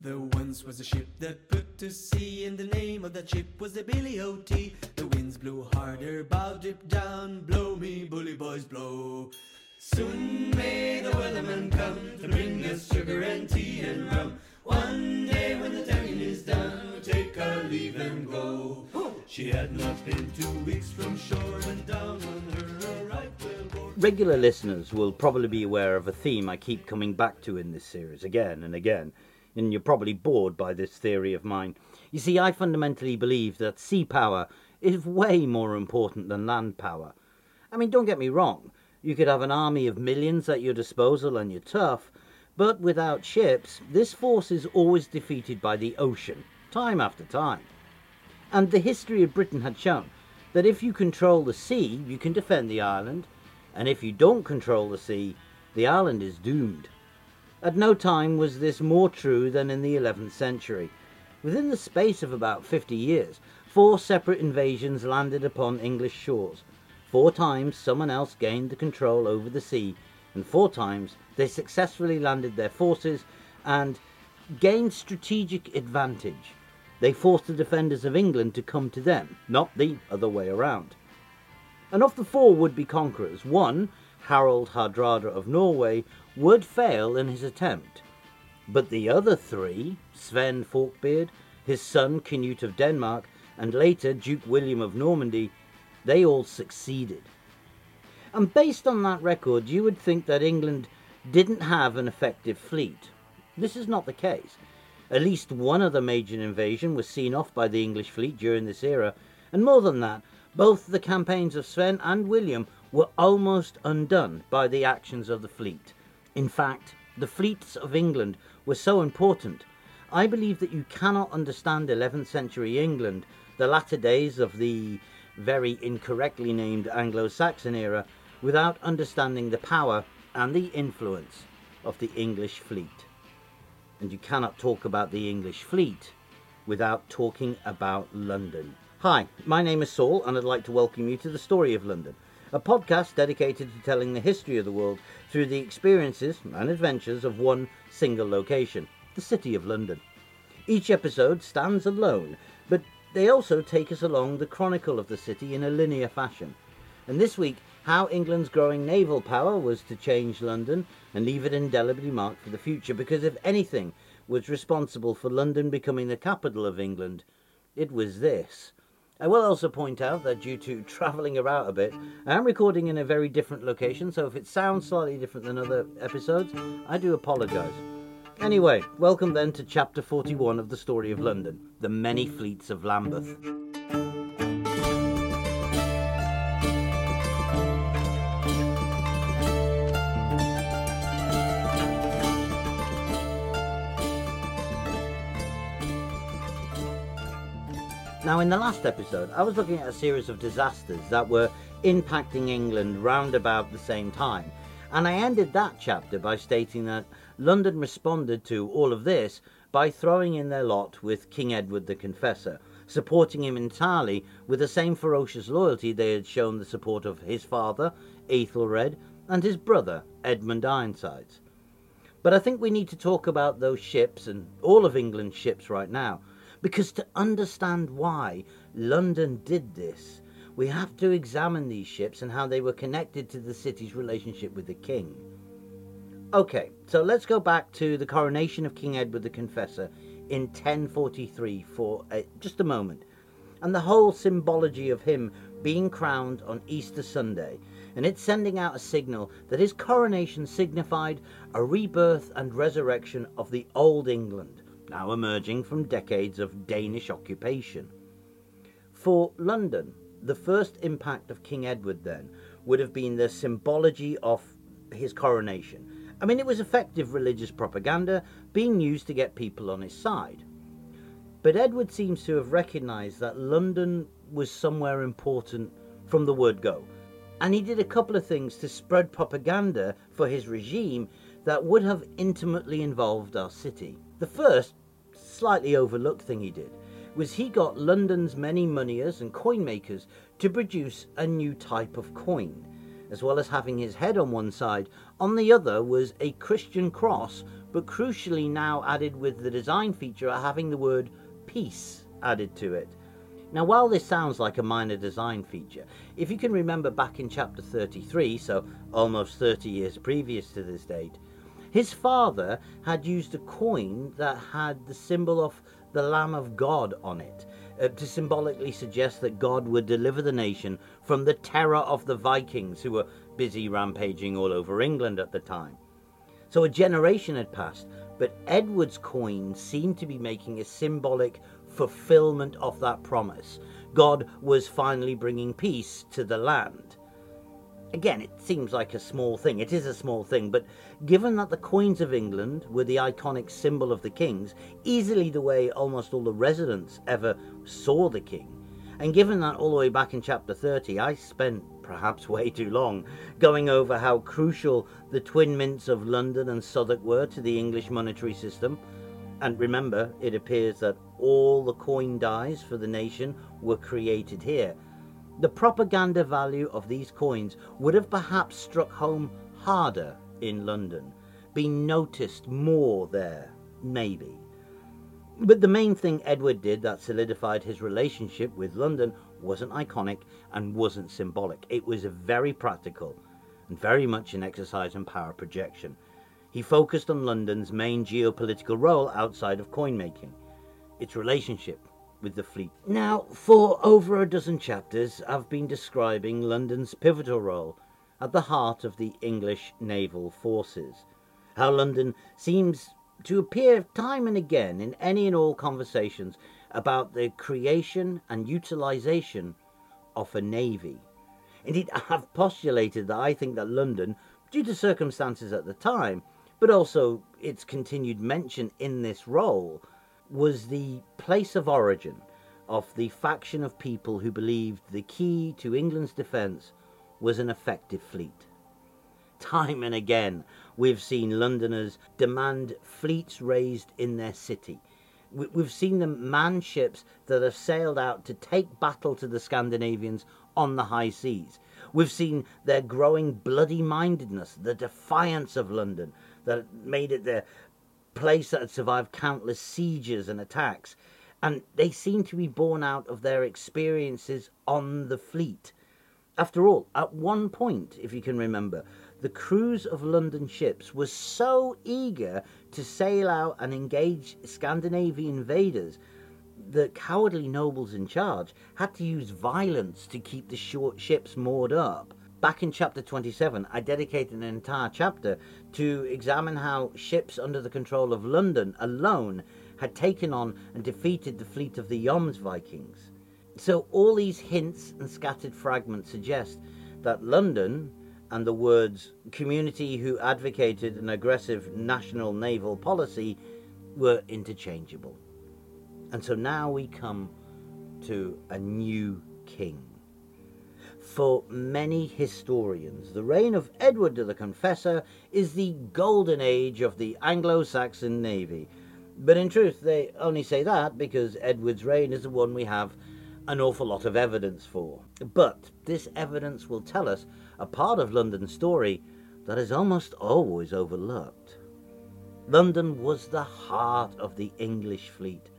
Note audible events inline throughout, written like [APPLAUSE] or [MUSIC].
There once was a ship that put to sea, and the name of that ship was the Billy O.T. The winds blew harder, bow dip down, blow me, bully boys, blow. Soon may the Wellerman come to bring us sugar and tea and rum. One day when the tonguing is done, we'll take our leave and go. She had not been two weeks from shore, and down on her. Regular listeners will probably be aware of a theme I keep coming back to in this series again and again, and you're probably bored by this theory of mine. You see, I fundamentally believe that sea power is way more important than land power. I mean, don't get me wrong, you could have an army of millions at your disposal and you're tough, but without ships, this force is always defeated by the ocean, time after time. And the history of Britain had shown that if you control the sea, you can defend the island, and if you don't control the sea, the island is doomed. At no time was this more true than in the 11th century. Within the space of about 50 years, four separate invasions landed upon English shores. Four times someone else gained the control over the sea, and four times they successfully landed their forces and gained strategic advantage. They forced the defenders of England to come to them, not the other way around. And of the four would be conquerors, one, Harald Hardrada of Norway, would fail in his attempt. But the other three, Sven Forkbeard, his son Canute of Denmark, and later Duke William of Normandy, they all succeeded. And based on that record, you would think that England didn't have an effective fleet. This is not the case. At least one other major invasion was seen off by the English fleet during this era, and more than that, both the campaigns of Sven and William were almost undone by the actions of the fleet. In fact, the fleets of England were so important. I believe that you cannot understand 11th century England, the latter days of the very incorrectly named Anglo Saxon era, without understanding the power and the influence of the English fleet. And you cannot talk about the English fleet without talking about London. Hi, my name is Saul, and I'd like to welcome you to the Story of London, a podcast dedicated to telling the history of the world through the experiences and adventures of one single location, the City of London. Each episode stands alone, but they also take us along the chronicle of the city in a linear fashion. And this week, how England's growing naval power was to change London and leave it indelibly marked for the future, because if anything was responsible for London becoming the capital of England, it was this. I will also point out that due to travelling about a bit, I am recording in a very different location, so if it sounds slightly different than other episodes, I do apologise. Anyway, welcome then to chapter 41 of the story of London, the many fleets of Lambeth. Now, in the last episode, I was looking at a series of disasters that were impacting England round about the same time, and I ended that chapter by stating that London responded to all of this by throwing in their lot with King Edward the Confessor, supporting him entirely with the same ferocious loyalty they had shown the support of his father, Ethelred, and his brother, Edmund Ironsides. But I think we need to talk about those ships and all of England's ships right now, because to understand why London did this, we have to examine these ships and how they were connected to the city's relationship with the king. Okay, so let's go back to the coronation of King Edward the Confessor in 1043 for uh, just a moment, and the whole symbology of him being crowned on Easter Sunday, and it sending out a signal that his coronation signified a rebirth and resurrection of the old England, now emerging from decades of Danish occupation. For London, the first impact of King Edward then would have been the symbology of his coronation. I mean, it was effective religious propaganda being used to get people on his side. But Edward seems to have recognised that London was somewhere important from the word go. And he did a couple of things to spread propaganda for his regime that would have intimately involved our city. The first, slightly overlooked thing he did was he got London's many moneyers and coin makers to produce a new type of coin. as well as having his head on one side. On the other was a Christian cross, but crucially now added with the design feature of having the word peace added to it. Now, while this sounds like a minor design feature, if you can remember back in chapter 33, so almost 30 years previous to this date, his father had used a coin that had the symbol of the Lamb of God on it uh, to symbolically suggest that God would deliver the nation from the terror of the Vikings who were busy rampaging all over England at the time. So a generation had passed, but Edward's coin seemed to be making a symbolic fulfillment of that promise. God was finally bringing peace to the land. Again, it seems like a small thing. It is a small thing, but given that the coins of England were the iconic symbol of the kings, easily the way almost all the residents ever saw the king, and given that all the way back in chapter 30, I spent perhaps way too long going over how crucial the twin mints of London and Southwark were to the English monetary system. And remember, it appears that all the coin dies for the nation were created here. The propaganda value of these coins would have perhaps struck home harder in London, been noticed more there, maybe. But the main thing Edward did that solidified his relationship with London wasn't iconic and wasn't symbolic. It was very practical and very much an exercise in power projection. He focused on London's main geopolitical role outside of coin making, its relationship with the fleet. Now, for over a dozen chapters, I've been describing London's pivotal role at the heart of the English naval forces. How London seems to appear time and again in any and all conversations about the creation and utilization of a navy. Indeed, I have postulated that I think that London, due to circumstances at the time, but also its continued mention in this role, was the place of origin of the faction of people who believed the key to England's defence was an effective fleet. Time and again, we've seen Londoners demand fleets raised in their city. We've seen them man ships that have sailed out to take battle to the Scandinavians on the high seas. We've seen their growing bloody mindedness, the defiance of London that made it their place that had survived countless sieges and attacks. And they seem to be born out of their experiences on the fleet. After all, at one point, if you can remember, the crews of London ships were so eager to sail out and engage Scandinavian invaders the cowardly nobles in charge had to use violence to keep the short ships moored up. Back in chapter 27, I dedicated an entire chapter to examine how ships under the control of London alone had taken on and defeated the fleet of the Jomsvikings. So, all these hints and scattered fragments suggest that London and the words community who advocated an aggressive national naval policy were interchangeable. And so now we come to a new king. For many historians, the reign of Edward the Confessor is the golden age of the Anglo Saxon navy. But in truth, they only say that because Edward's reign is the one we have an awful lot of evidence for. But this evidence will tell us a part of London's story that is almost always overlooked. London was the heart of the English fleet.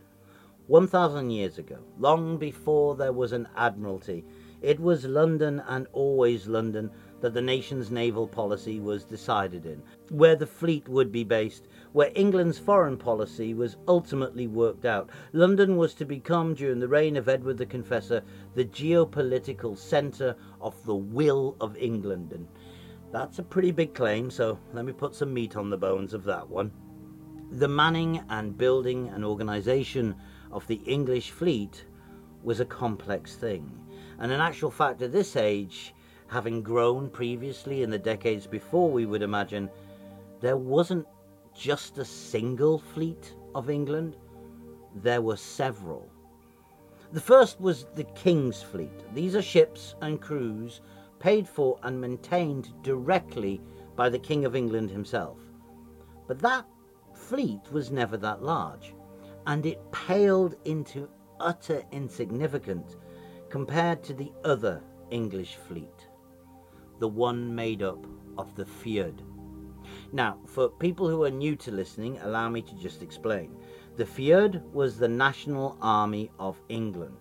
1,000 years ago, long before there was an admiralty, it was London and always London that the nation's naval policy was decided in, where the fleet would be based, where England's foreign policy was ultimately worked out. London was to become, during the reign of Edward the Confessor, the geopolitical centre of the will of England. And that's a pretty big claim, so let me put some meat on the bones of that one. The manning and building and organisation of the English fleet was a complex thing. And in actual fact, at this age, having grown previously in the decades before, we would imagine, there wasn't just a single fleet of England, there were several. The first was the King's Fleet. These are ships and crews paid for and maintained directly by the King of England himself. But that fleet was never that large, and it paled into utter insignificance compared to the other English fleet. the one made up of the Fyrd. Now, for people who are new to listening, allow me to just explain. The Fyrd was the national army of England,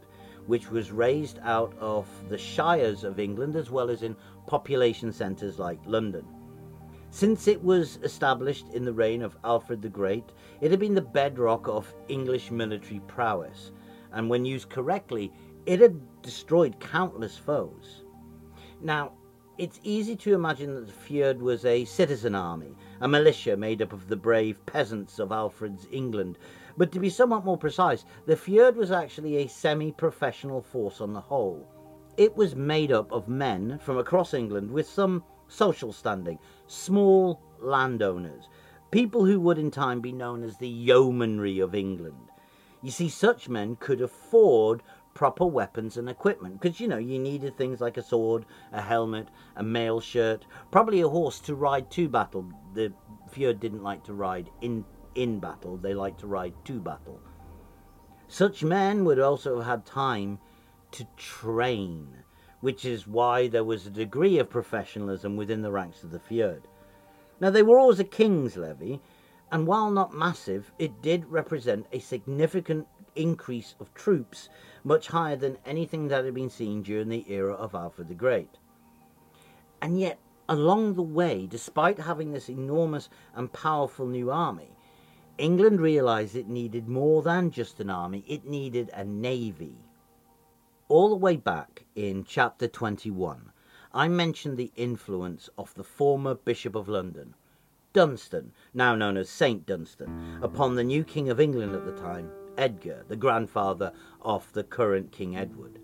which was raised out of the shires of England as well as in population centres like London. Since it was established in the reign of Alfred the Great, it had been the bedrock of English military prowess, and when used correctly, it had destroyed countless foes. Now, it's easy to imagine that the Fyrd was a citizen army, a militia made up of the brave peasants of Alfred's England. But to be somewhat more precise, the Fyrd was actually a semi professional force on the whole. It was made up of men from across England with some social standing, small landowners, people who would in time be known as the yeomanry of England. You see, such men could afford proper weapons and equipment because you know you needed things like a sword, a helmet, a mail shirt, probably a horse to ride to battle. The Fyrd didn't like to ride in in battle; they liked to ride to battle. Such men would also have had time to train, which is why there was a degree of professionalism within the ranks of the Fyrd. Now they were always a king's levy, and while not massive, it did represent a significant increase of troops much higher than anything that had been seen during the era of Alfred the Great. And yet, along the way, despite having this enormous and powerful new army, England realized it needed more than just an army, it needed a navy. All the way back in chapter 21, I mentioned the influence of the former Bishop of London, Dunstan, now known as Saint Dunstan, upon the new King of England at the time, Edgar, the grandfather of the current King Edward.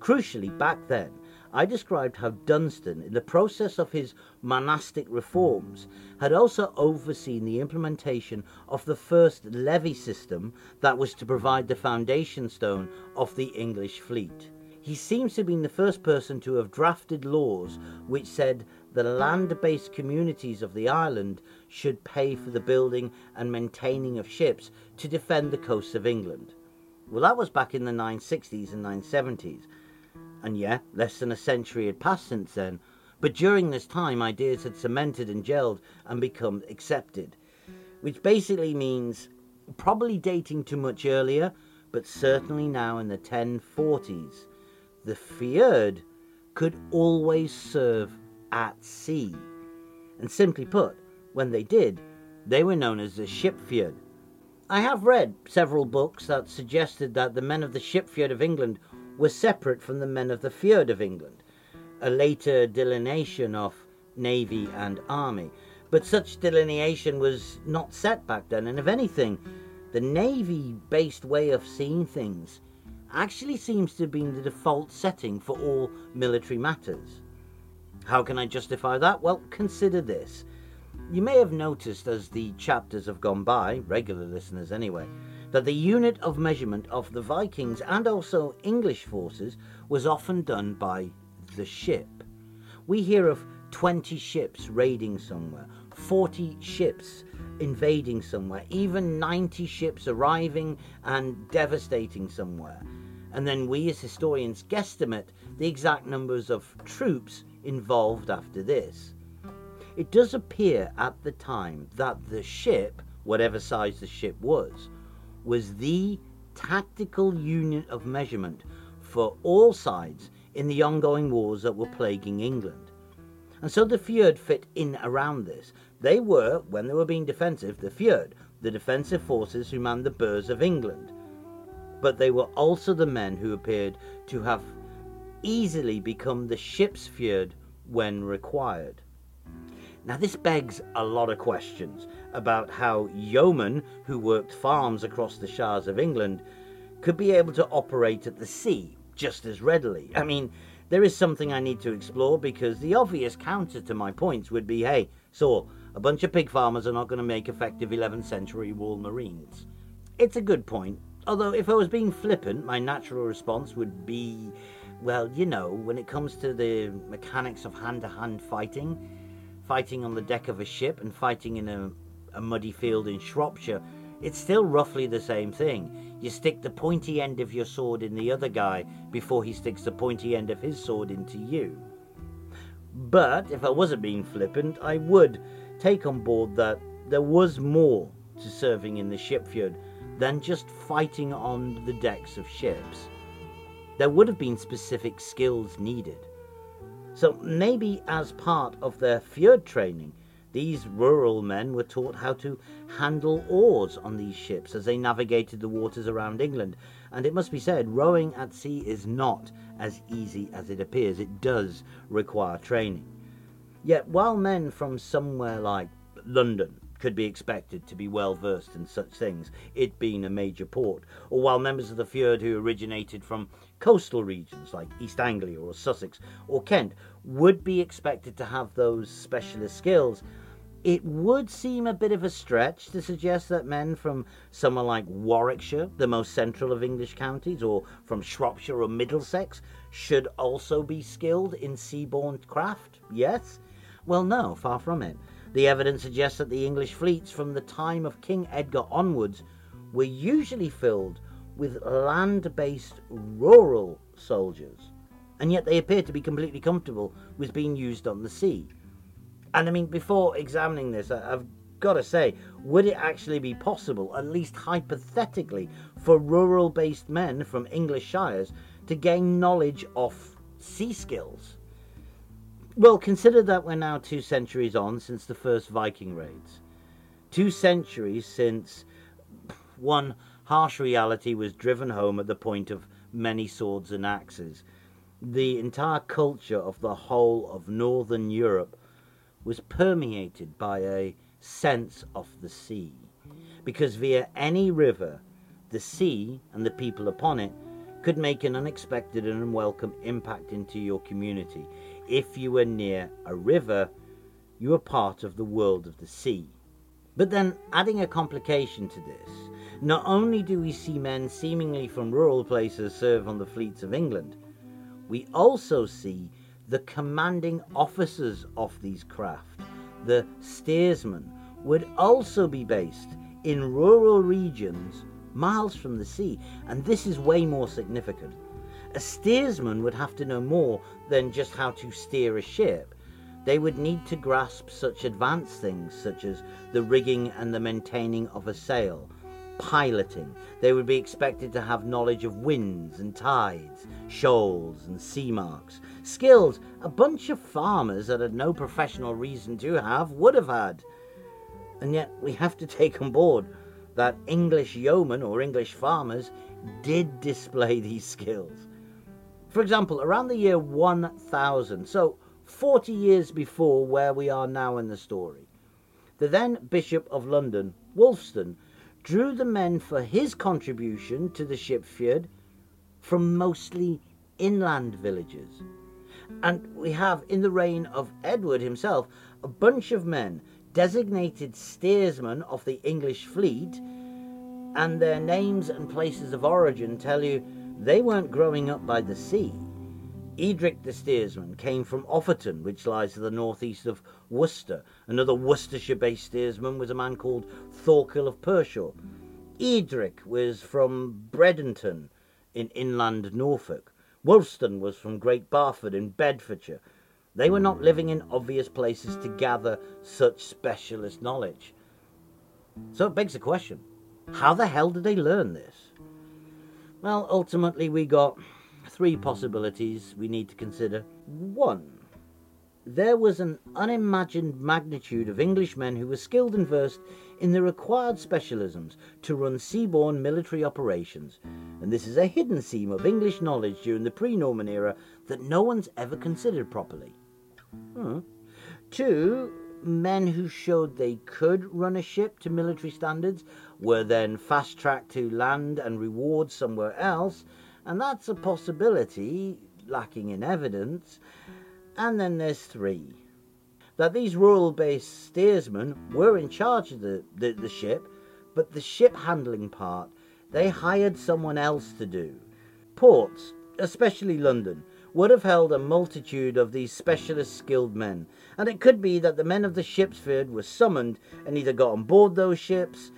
Crucially, back then, I described how Dunstan, in the process of his monastic reforms, had also overseen the implementation of the first levy system that was to provide the foundation stone of the English fleet. He seems to have been the first person to have drafted laws which said the land based communities of the island should pay for the building and maintaining of ships to defend the coasts of England. Well, that was back in the 960s and 970s. And yeah, less than a century had passed since then, but during this time ideas had cemented and gelled and become accepted. Which basically means probably dating to much earlier, but certainly now in the 1040s the Fyrd could always serve at sea. And simply put, when they did, they were known as the Shipfyrd. I have read several books that suggested that the men of the Shipfyrd of England were separate from the men of the Fyrd of England, a later delineation of navy and army. But such delineation was not set back then, and if anything, the navy based way of seeing things actually seems to have been the default setting for all military matters. How can I justify that? Well, consider this. You may have noticed as the chapters have gone by, regular listeners anyway, that the unit of measurement of the Vikings and also English forces was often done by the ship. We hear of 20 ships raiding somewhere, 40 ships invading somewhere, even 90 ships arriving and devastating somewhere and then we as historians guesstimate the exact numbers of troops involved after this. It does appear at the time that the ship, whatever size the ship was, was the tactical unit of measurement for all sides in the ongoing wars that were plaguing England. And so the Fyrd fit in around this. They were, when they were being defensive, the Fyrd, the defensive forces who manned the burhs of England but they were also the men who appeared to have easily become the ship's fyrd when required. Now, this begs a lot of questions about how yeomen who worked farms across the shires of England could be able to operate at the sea just as readily. I mean, there is something I need to explore because the obvious counter to my points would be hey, so a bunch of pig farmers are not going to make effective 11th century Royal Marines. It's a good point, Although, if I was being flippant, my natural response would be, well, you know, when it comes to the mechanics of hand to hand fighting, fighting on the deck of a ship and fighting in a, a muddy field in Shropshire, it's still roughly the same thing. You stick the pointy end of your sword in the other guy before he sticks the pointy end of his sword into you. But if I wasn't being flippant, I would take on board that there was more to serving in the shipfyrd than just fighting on the decks of ships. There would have been specific skills needed. So maybe as part of their fyrd training, these rural men were taught how to handle oars on these ships as they navigated the waters around England. And it must be said, rowing at sea is not as easy as it appears. It does require training. Yet, while men from somewhere like London could be expected to be well versed in such things, it being a major port, or while members of the fyrd who originated from coastal regions like East Anglia or Sussex or Kent would be expected to have those specialist skills, it would seem a bit of a stretch to suggest that men from somewhere like Warwickshire, the most central of English counties, or from Shropshire or Middlesex, should also be skilled in seaborne craft. Yes? Well, no, far from it. The evidence suggests that the English fleets from the time of King Edgar onwards were usually filled with land based rural soldiers, and yet they appear to be completely comfortable with being used on the sea. And I mean, before examining this, I've got to say, would it actually be possible, at least hypothetically, for rural based men from English shires to gain knowledge of sea skills? Well, consider that we're now two centuries on since the first Viking raids. Two centuries since one harsh reality was driven home at the point of many swords and axes. The entire culture of the whole of Northern Europe was permeated by a sense of the sea. Because via any river, the sea and the people upon it could make an unexpected and unwelcome impact into your community if you were near a river, you were part of the world of the sea. But then, adding a complication to this, not only do we see men seemingly from rural places serve on the fleets of England, we also see the commanding officers of these craft, the steersmen, would also be based in rural regions miles from the sea, and this is way more significant. A steersman would have to know more than just how to steer a ship. They would need to grasp such advanced things such as the rigging and the maintaining of a sail, piloting. They would be expected to have knowledge of winds and tides, shoals and sea marks. Skills a bunch of farmers that had no professional reason to have would have had. And yet we have to take on board that English yeomen or English farmers did display [LAUGHS] these skills. For example, around the year 1000, so 40 years before where we are now in the story, the then Bishop of London, Wulfstan, drew the men for his contribution to the shipfyrd from mostly inland villages. And we have, in the reign of Edward himself, a bunch of men designated steersmen of the English fleet, and their names and places of origin tell you they weren't growing up by the sea. Edric the steersman came from Offerton, which lies to the northeast of Worcester. Another Worcestershire based steersman was a man called Thorkill of Pershore. Edric was from Bredenton in inland Norfolk. Wulfstan was from Great Barford in Bedfordshire. They were not living in obvious places to gather such specialist knowledge. So it begs the question how the hell did they learn this? Well, ultimately, we got three possibilities we need to consider. One, there was an unimagined magnitude of Englishmen who were skilled and versed in the required specialisms to run seaborne military operations, and this is a hidden seam of English knowledge during the pre Norman era that no one's ever considered properly. Hmm. Two, men who showed they could run a ship to military standards were then fast tracked to land and reward somewhere else, and that's a possibility, lacking in evidence. And then there's three that these rural based steersmen were in charge of the, the, the ship, but the ship handling part they hired someone else to do. Ports, especially London, would have held a multitude of these specialist skilled men, and it could be that the men of the shipsfyrd were summoned and either got on board those ships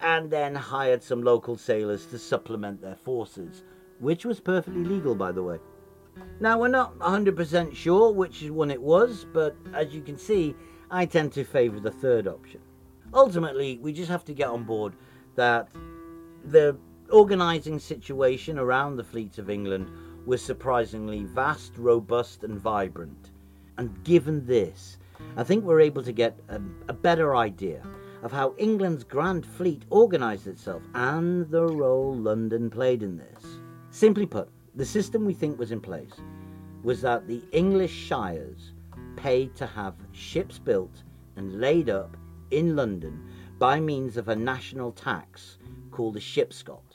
and then hired some local sailors to supplement their forces, which was perfectly legal, by the way. Now, we're not 100% sure which one it was, but as you can see, I tend to favour the third option. Ultimately, we just have to get on board that the organising situation around the fleets of England was surprisingly vast, robust, and vibrant. And given this, I think we're able to get a, a better idea of how England's Grand Fleet organised itself and the role London played in this. Simply put, the system we think was in place was that the English shires paid to have ships built and laid up in London by means of a national tax called a shipscot.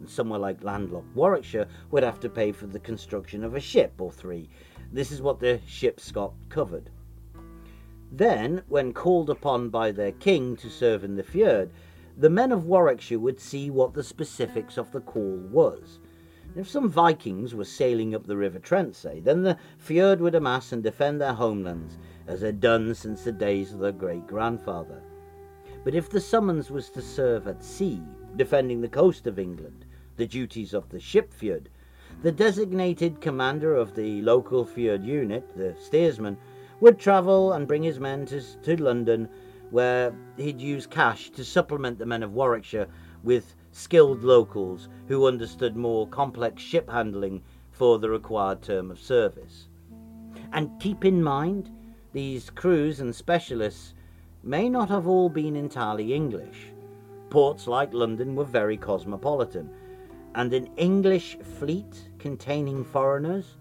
And somewhere like landlocked Warwickshire would have to pay for the construction of a ship or three. This is what the shipscot covered. Then, when called upon by their king to serve in the fyrd, the men of Warwickshire would see what the specifics of the call was. If some Vikings were sailing up the River Trent, say, then the fyrd would amass and defend their homelands, as had done since the days of their great grandfather. But if the summons was to serve at sea, defending the coast of England, the duties of the ship fyrd, the designated commander of the local fyrd unit, the steersman, would travel and bring his men to, to London, where he'd use cash to supplement the men of Warwickshire with skilled locals who understood more complex ship handling for the required term of service. And keep in mind, these crews and specialists may not have all been entirely English. Ports like London were very cosmopolitan, and an English fleet containing foreigners?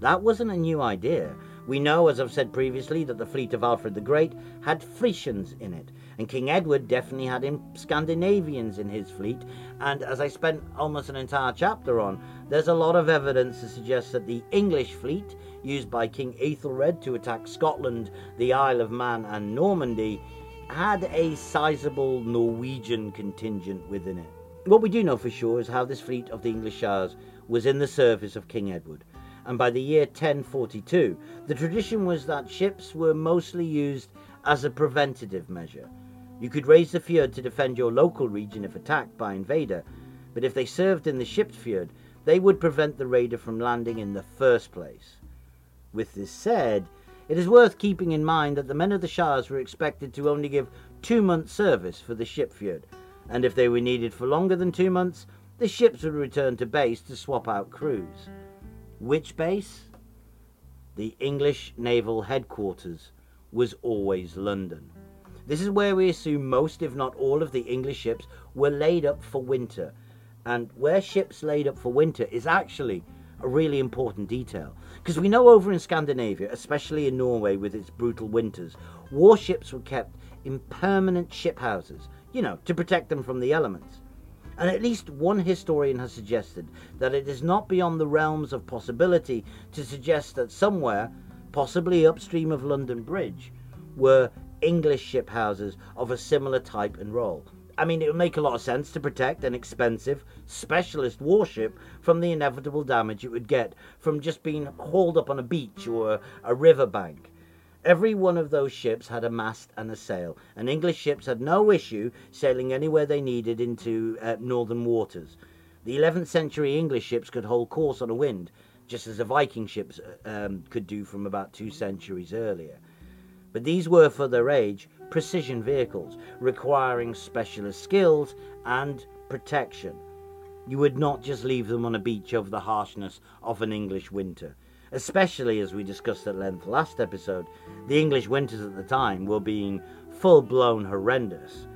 That wasn't a new idea. We know, as I've said previously, that the fleet of Alfred the Great had Frisians in it, and King Edward definitely had Scandinavians in his fleet. And as I spent almost an entire chapter on, there's a lot of evidence to suggest that the English fleet, used by King Ethelred to attack Scotland, the Isle of Man, and Normandy, had a sizable Norwegian contingent within it. What we do know for sure is how this fleet of the English Shires was in the service of King Edward and by the year 1042, the tradition was that ships were mostly used as a preventative measure. You could raise the fyrd to defend your local region if attacked by invader, but if they served in the ship's fyrd, they would prevent the raider from landing in the first place. With this said, it is worth keeping in mind that the men of the Shires were expected to only give two months' service for the ship fyrd, and if they were needed for longer than two months, the ships would return to base to swap out crews. Which base? The English naval headquarters was always London. This is where we assume most, if not all, of the English ships were laid up for winter. And where ships laid up for winter is actually a really important detail. Because we know over in Scandinavia, especially in Norway with its brutal winters, warships were kept in permanent ship houses, you know, to protect them from the elements and at least one historian has suggested that it is not beyond the realms of possibility to suggest that somewhere, possibly upstream of London Bridge, were English ship houses of a similar type and role. I mean, it would make a lot of sense to protect an expensive, specialist warship from the inevitable damage it would get from just being hauled up on a beach or a river bank. Every one of those ships had a mast and a sail, and English ships had no issue sailing anywhere they needed into uh, northern waters. The 11th century English ships could hold course on a wind, just as the Viking ships uh, um, could do from about two centuries earlier. But these were, for their age, precision vehicles, requiring specialist skills and protection. You would not just leave them on a beach over the harshness of an English winter especially as we discussed at length last episode, the English winters at the time were being full blown horrendous.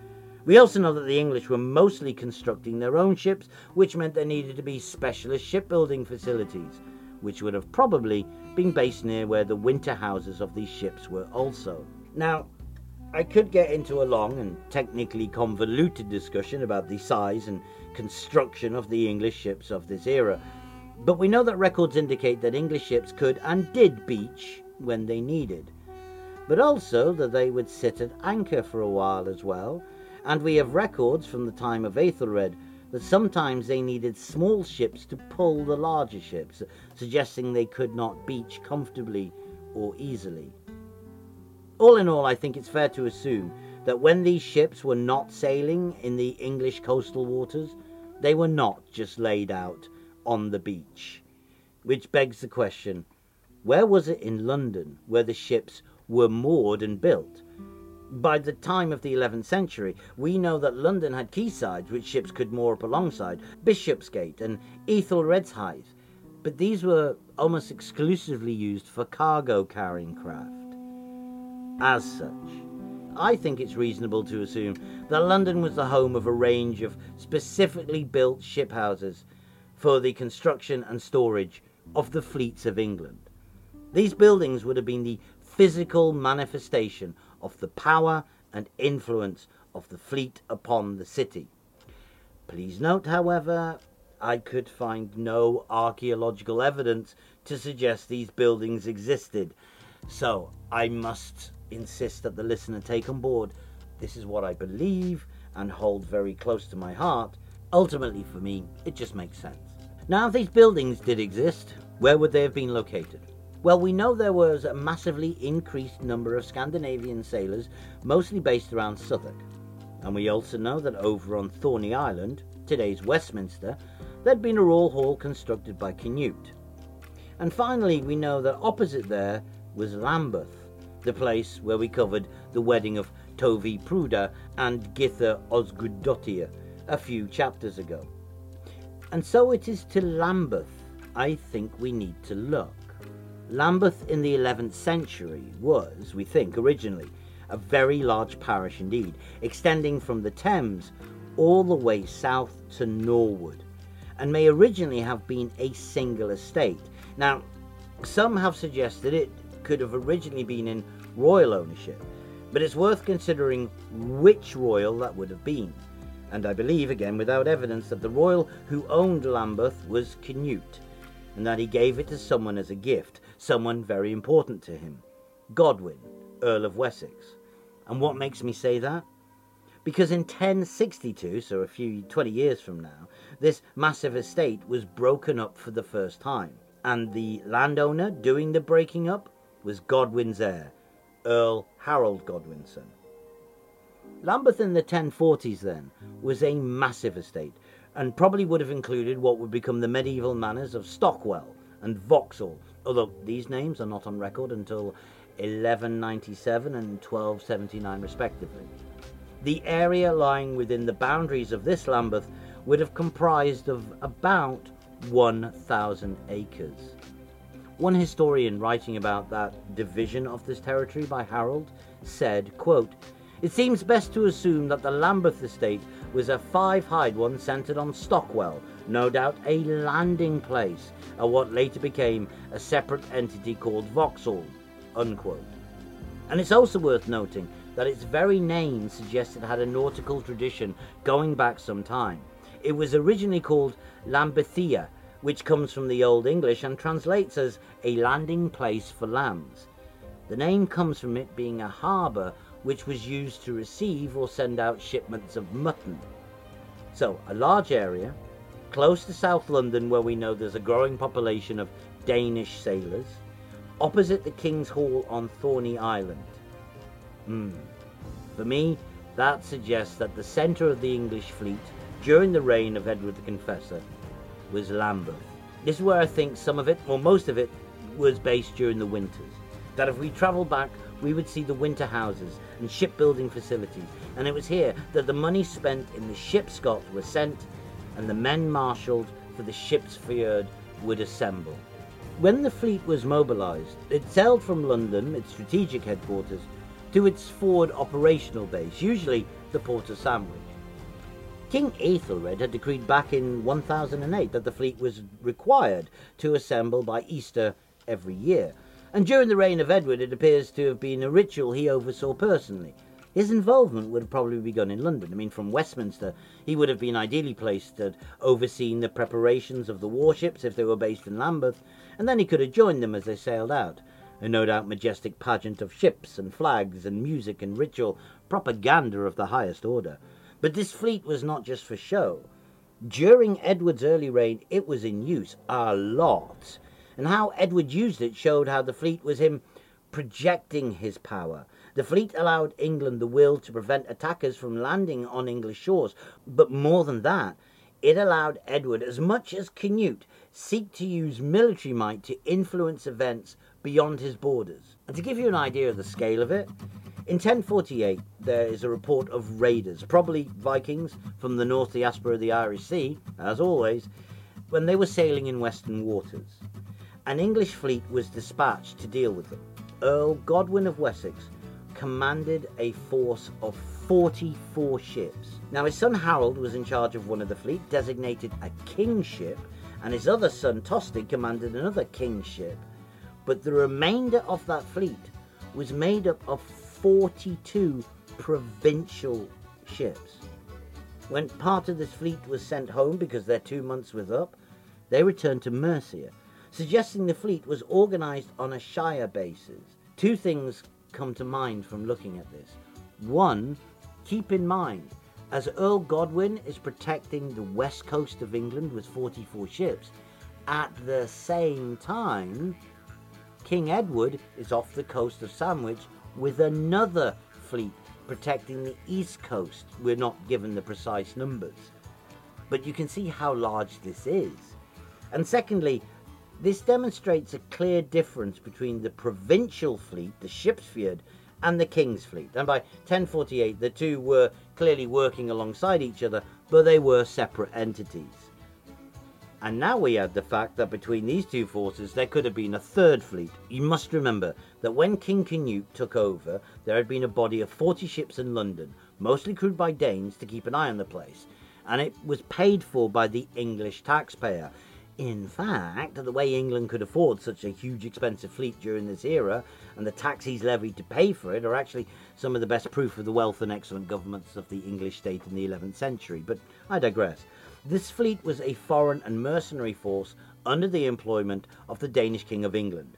We also know that the English were mostly constructing their own ships, which meant there needed to be specialist shipbuilding facilities, which would have probably been based near where the winter houses of these ships were also. Now, I could get into a long and technically convoluted discussion about the size and construction of the English ships of this era, but we know that records indicate that English ships could and did beach when they needed, but also that they would sit at anchor for a while as well, and we have records from the time of Ethelred that sometimes they needed small ships to pull the larger ships, suggesting they could not beach comfortably or easily. All in all, I think it's fair to assume that when these ships were not sailing in the English coastal waters, they were not just laid out on the beach. which begs the question where was it in London where the ships were moored and built? By the time of the 11th century, we know that London had quaysides which ships could moor up alongside, Billingsgate and Etheldredshythe, but these were almost exclusively used for cargo carrying craft. As such, I think it's reasonable to assume that London was the home of a range of specifically built ship houses for the construction and storage of the fleets of England. These buildings would have been the physical manifestation of the power and influence of the fleet upon the city. Please note, however, I could find no archaeological evidence to suggest these buildings existed, so I must insist that the listener take on board this is what I believe and hold very close to my heart. Ultimately, for me, it just makes sense. Now, if these buildings did exist, where would they have been located? Well, we know there was a massively increased number of Scandinavian sailors, mostly based around Southwark. And we also know that over on Thorney Island, today's Westminster, there'd been a royal hall constructed by Canute. And finally, we know that opposite there was Lambeth, the place where we covered the wedding of Tovi Pruda and Githa Osgudottir a few chapters ago. And so it is to Lambeth I think we need to look. Lambeth in the 11th century was, we think, originally a very large parish indeed, extending from the Thames all the way south to Norwood, and may originally have been a single estate. Now, some have suggested it could have originally been in royal ownership, but it's worth considering which royal that would have been. And I believe, again without evidence, that the royal who owned Lambeth was Canute, and that he gave it to someone as a gift, someone very important to him Godwin, Earl of Wessex. And what makes me say that? Because in 1062, so a few 20 years from now, this massive estate was broken up for the first time, and the landowner doing the breaking up was Godwin's heir, Earl Harold Godwinson. Lambeth in the 1040s, then, was a massive estate, and probably would have included what would become the medieval manors of Stockwell and Vauxhall, although these names are not on record until 1197 and 1279 respectively. The area lying within the boundaries of this Lambeth would have comprised of about 1,000 acres. One historian writing about that division of this territory by Harold said, quote, It seems best to assume that the Lambeth estate was a five-hide one centred on Stockwell, no doubt a landing place at what later became a separate entity called Vauxhall. Unquote. And it's also worth noting that its very name suggests it had a nautical tradition going back some time. It was originally called Lambehitha, which comes from the Old English and translates as a landing place for lambs. The name comes from it being a harbour which was used to receive or send out shipments of mutton. So, a large area, close to South London, where we know there's a growing population of Danish sailors, opposite the King's Hall on Thorney Island. Hmm. For me, that suggests that the centre of the English fleet during the reign of Edward the Confessor was Lambeth. This is where I think some of it, or most of it, was based during the winters. That if we travel back, we would see the winter houses and shipbuilding facilities, and it was here that the money spent in the shipscot was sent and the men marshalled for the ship's fyrd would assemble. When the fleet was mobilised, it sailed from London, its strategic headquarters, to its forward operational base, usually the port of Sandwich. King Ethelred had decreed back in 1008 that the fleet was required to assemble by Easter every year, and during the reign of Edward it appears to have been a ritual he oversaw personally. His involvement would have probably begun in London. I mean, from Westminster, he would have been ideally placed at overseeing the preparations of the warships if they were based in Lambeth, and then he could have joined them as they sailed out. A no doubt majestic pageant of ships and flags and music and ritual propaganda of the highest order. But this fleet was not just for show. During Edward's early reign, it was in use a lot. And how Edward used it showed how the fleet was him projecting his power the fleet allowed England the will to prevent attackers from landing on English shores, but more than that, it allowed Edward, as much as Canute, seek to use military might to influence events beyond his borders. And to give you an idea of the scale of it, in 1048 there is a report of raiders, probably Vikings from the north diaspora of the Irish Sea, as always, when they were sailing in western waters. An English fleet was dispatched to deal with them. Earl Godwin of Wessex commanded a force of 44 ships. Now, his son Harold was in charge of one of the fleet, designated a kingship, and his other son Tostig commanded another kingship. But the remainder of that fleet was made up of 42 provincial ships. When part of this fleet was sent home because their two months was up, they returned to Mercia, suggesting the fleet was organised on a shire basis. Two things come to mind from looking at this. One, keep in mind, as Earl Godwin is protecting the west coast of England with 44 ships, at the same time, King Edward is off the coast of Sandwich with another fleet protecting the east coast. We're not given the precise numbers, but you can see how large this is. And secondly, this demonstrates a clear difference between the provincial fleet, the Shipsfyrd, and the King's fleet. And by 1048, the two were clearly working alongside each other, but they were separate entities. And now we add the fact that between these two forces there could have been a third fleet. You must remember that when King Canute took over, there had been a body of 40 ships in London, mostly crewed by Danes to keep an eye on the place, and it was paid for by the English taxpayer. In fact, the way England could afford such a huge expensive fleet during this era and the taxes levied to pay for it are actually some of the best proof of the wealth and excellent governments of the English state in the 11th century. But I digress. This fleet was a foreign and mercenary force under the employment of the Danish King of England.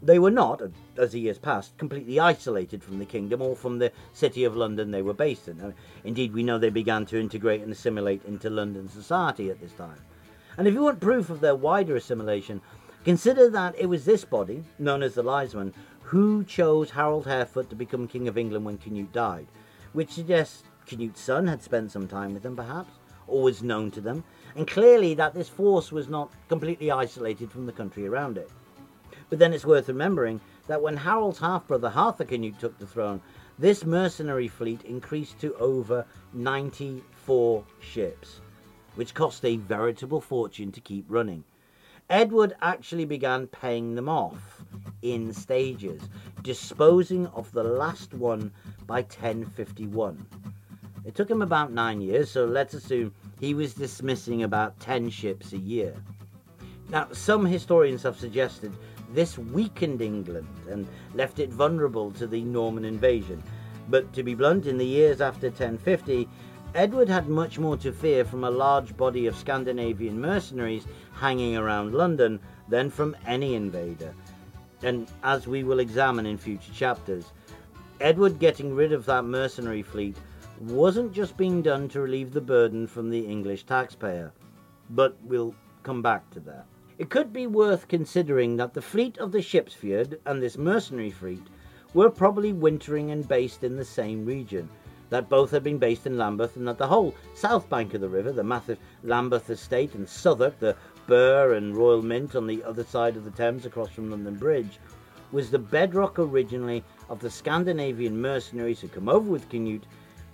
They were not, as the years passed, completely isolated from the kingdom or from the city of London they were based in. Indeed, we know they began to integrate and assimilate into London society at this time. And if you want proof of their wider assimilation, consider that it was this body, known as the Lithsmen, who chose Harold Harefoot to become King of England when Canute died, which suggests Canute's son had spent some time with them, perhaps, or was known to them, and clearly that this force was not completely isolated from the country around it. But then it's worth remembering that when Harold's half brother Harthacnut took the throne, this mercenary fleet increased to over 94 ships which cost a veritable fortune to keep running. Edward actually began paying them off in stages, disposing of the last one by 1051. It took him about nine years, so let's assume he was dismissing about 10 ships a year. Now, some historians have suggested this weakened England and left it vulnerable to the Norman invasion. But to be blunt, in the years after 1050, Edward had much more to fear from a large body of Scandinavian mercenaries hanging around London than from any invader. And as we will examine in future chapters, Edward getting rid of that mercenary fleet wasn't just being done to relieve the burden from the English taxpayer, but we'll come back to that. It could be worth considering that the fleet of the Shipsfyrd and this mercenary fleet were probably wintering and based in the same region, that both had been based in Lambeth and that the whole south bank of the river, the massive Lambeth estate and Southwark, the Burr and Royal Mint on the other side of the Thames across from London Bridge, was the bedrock originally of the Scandinavian mercenaries who come over with Canute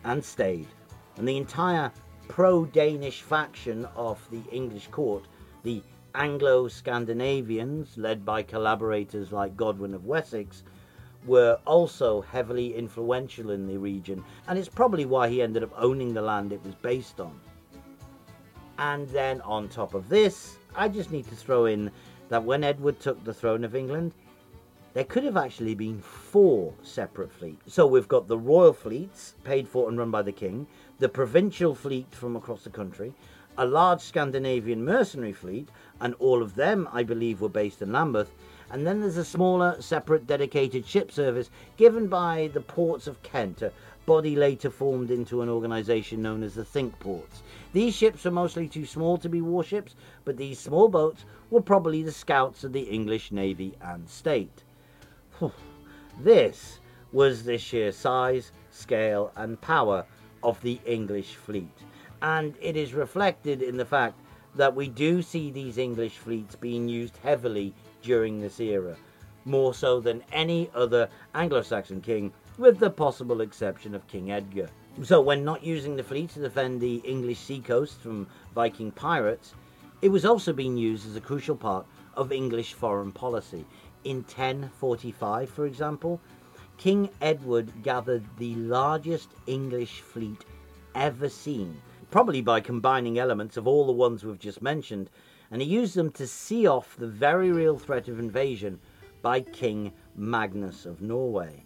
and stayed. And the entire pro Danish faction of the English court, the Anglo Scandinavians, led by collaborators like Godwin of Wessex, were also heavily influential in the region, and it's probably why he ended up owning the land it was based on. And then on top of this, I just need to throw in that when Edward took the throne of England, there could have actually been four separate fleets. So we've got the royal fleets, paid for and run by the king, the provincial fleet from across the country, a large Scandinavian mercenary fleet, and all of them, I believe, were based in Lambeth, and then there's a smaller, separate, dedicated ship service given by the Ports of Kent, a body later formed into an organisation known as the Cinque Ports. These ships were mostly too small to be warships, but these small boats were probably the scouts of the English Navy and State. This was the sheer size, scale, and power of the English fleet. And it is reflected in the fact that we do see these English fleets being used heavily during this era, more so than any other Anglo Saxon king, with the possible exception of King Edgar. So, when not using the fleet to defend the English seacoast from Viking pirates, it was also being used as a crucial part of English foreign policy. In 1045, for example, King Edward gathered the largest English fleet ever seen, probably by combining elements of all the ones we've just mentioned, and he used them to see off the very real threat of invasion by King Magnus of Norway.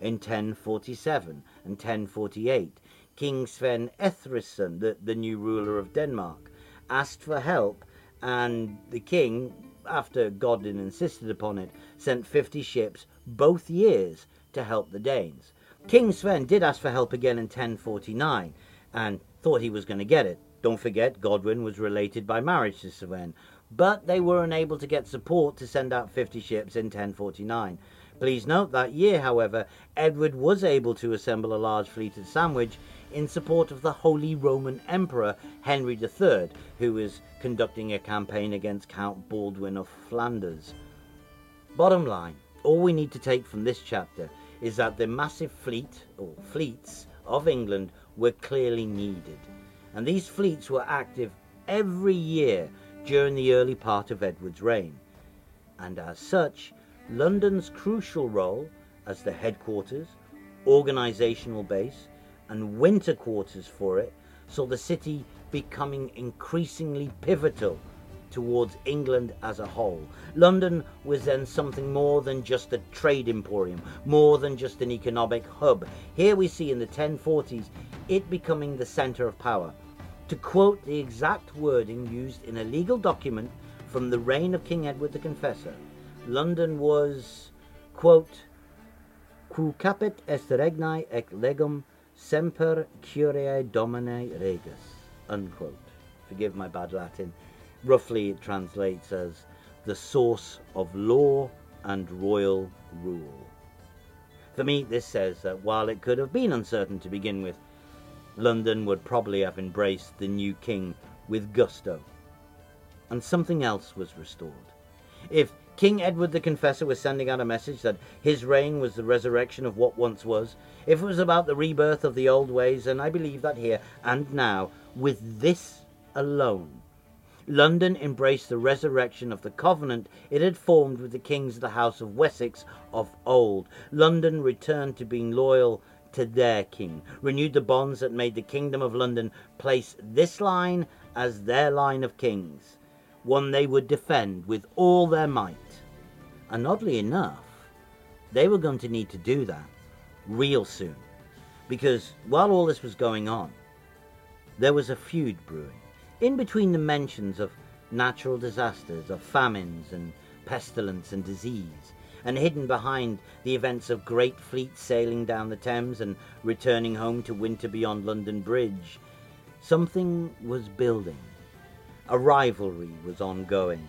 In 1047 and 1048, King Sven Estridsson, the, the new ruler of Denmark, asked for help, and the king, after Godwin insisted upon it, sent 50 ships both years to help the Danes. King Sven did ask for help again in 1049 and thought he was going to get it. Don't forget, Godwin was related by marriage to Sven, but they were unable to get support to send out 50 ships in 1049. Please note that year, however, Edward was able to assemble a large fleet at Sandwich in support of the Holy Roman Emperor Henry III, who was conducting a campaign against Count Baldwin of Flanders. Bottom line, all we need to take from this chapter is that the massive fleet, or fleets, of England were clearly needed, and these fleets were active every year during the early part of Edward's reign, and as such, London's crucial role as the headquarters, organisational base, and winter quarters for it saw the city becoming increasingly pivotal towards England as a whole. London was then something more than just a trade emporium, more than just an economic hub. Here we see in the 1040s it becoming the centre of power. To quote the exact wording used in a legal document from the reign of King Edward the Confessor, London was, quote, Quo capit est regni ec legum semper curiae domine regus, unquote. Forgive my bad Latin. Roughly it translates as the source of law and royal rule. For me, this says that while it could have been uncertain to begin with, London would probably have embraced the new king with gusto. And something else was restored. If King Edward the Confessor was sending out a message that his reign was the resurrection of what once was, if it was about the rebirth of the old ways, and I believe that here and now, with this alone, London embraced the resurrection of the covenant it had formed with the kings of the House of Wessex of old. London returned to being loyal to their king, renewed the bonds that made the Kingdom of London place this line as their line of kings one they would defend with all their might. And oddly enough, they were going to need to do that real soon. Because while all this was going on, there was a feud brewing. In between the mentions of natural disasters, of famines and pestilence and disease, and hidden behind the events of great fleets sailing down the Thames and returning home to winter beyond London Bridge, something was building a rivalry was ongoing,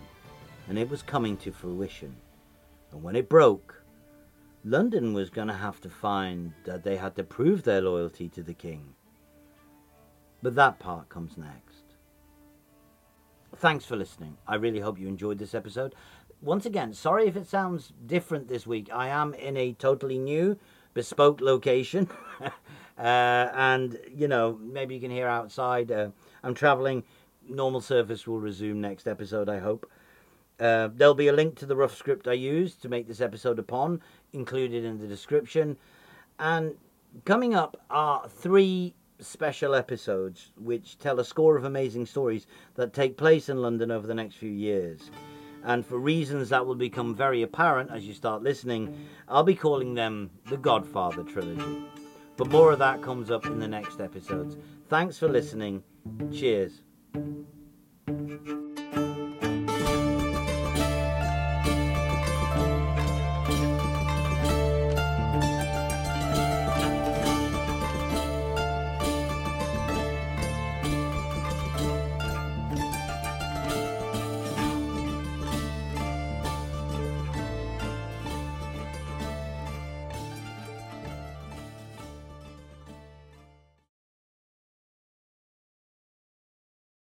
and it was coming to fruition. And when it broke, London was going to have to find that they had to prove their loyalty to the king. But that part comes next. Thanks for listening. I really hope you enjoyed this episode. Once again, sorry if it sounds different this week. I am in a totally new, bespoke location. [LAUGHS] uh, and, you know, maybe you can hear outside. Uh, I'm traveling normal service will resume next episode, I hope. Uh, there'll be a link to the rough script I used to make this episode upon, included in the description. And coming up are three special episodes which tell a score of amazing stories that take place in London over the next few years. And for reasons that will become very apparent as you start listening, I'll be calling them the Godfather Trilogy. But more of that comes up in the next episodes. Thanks for listening. Cheers.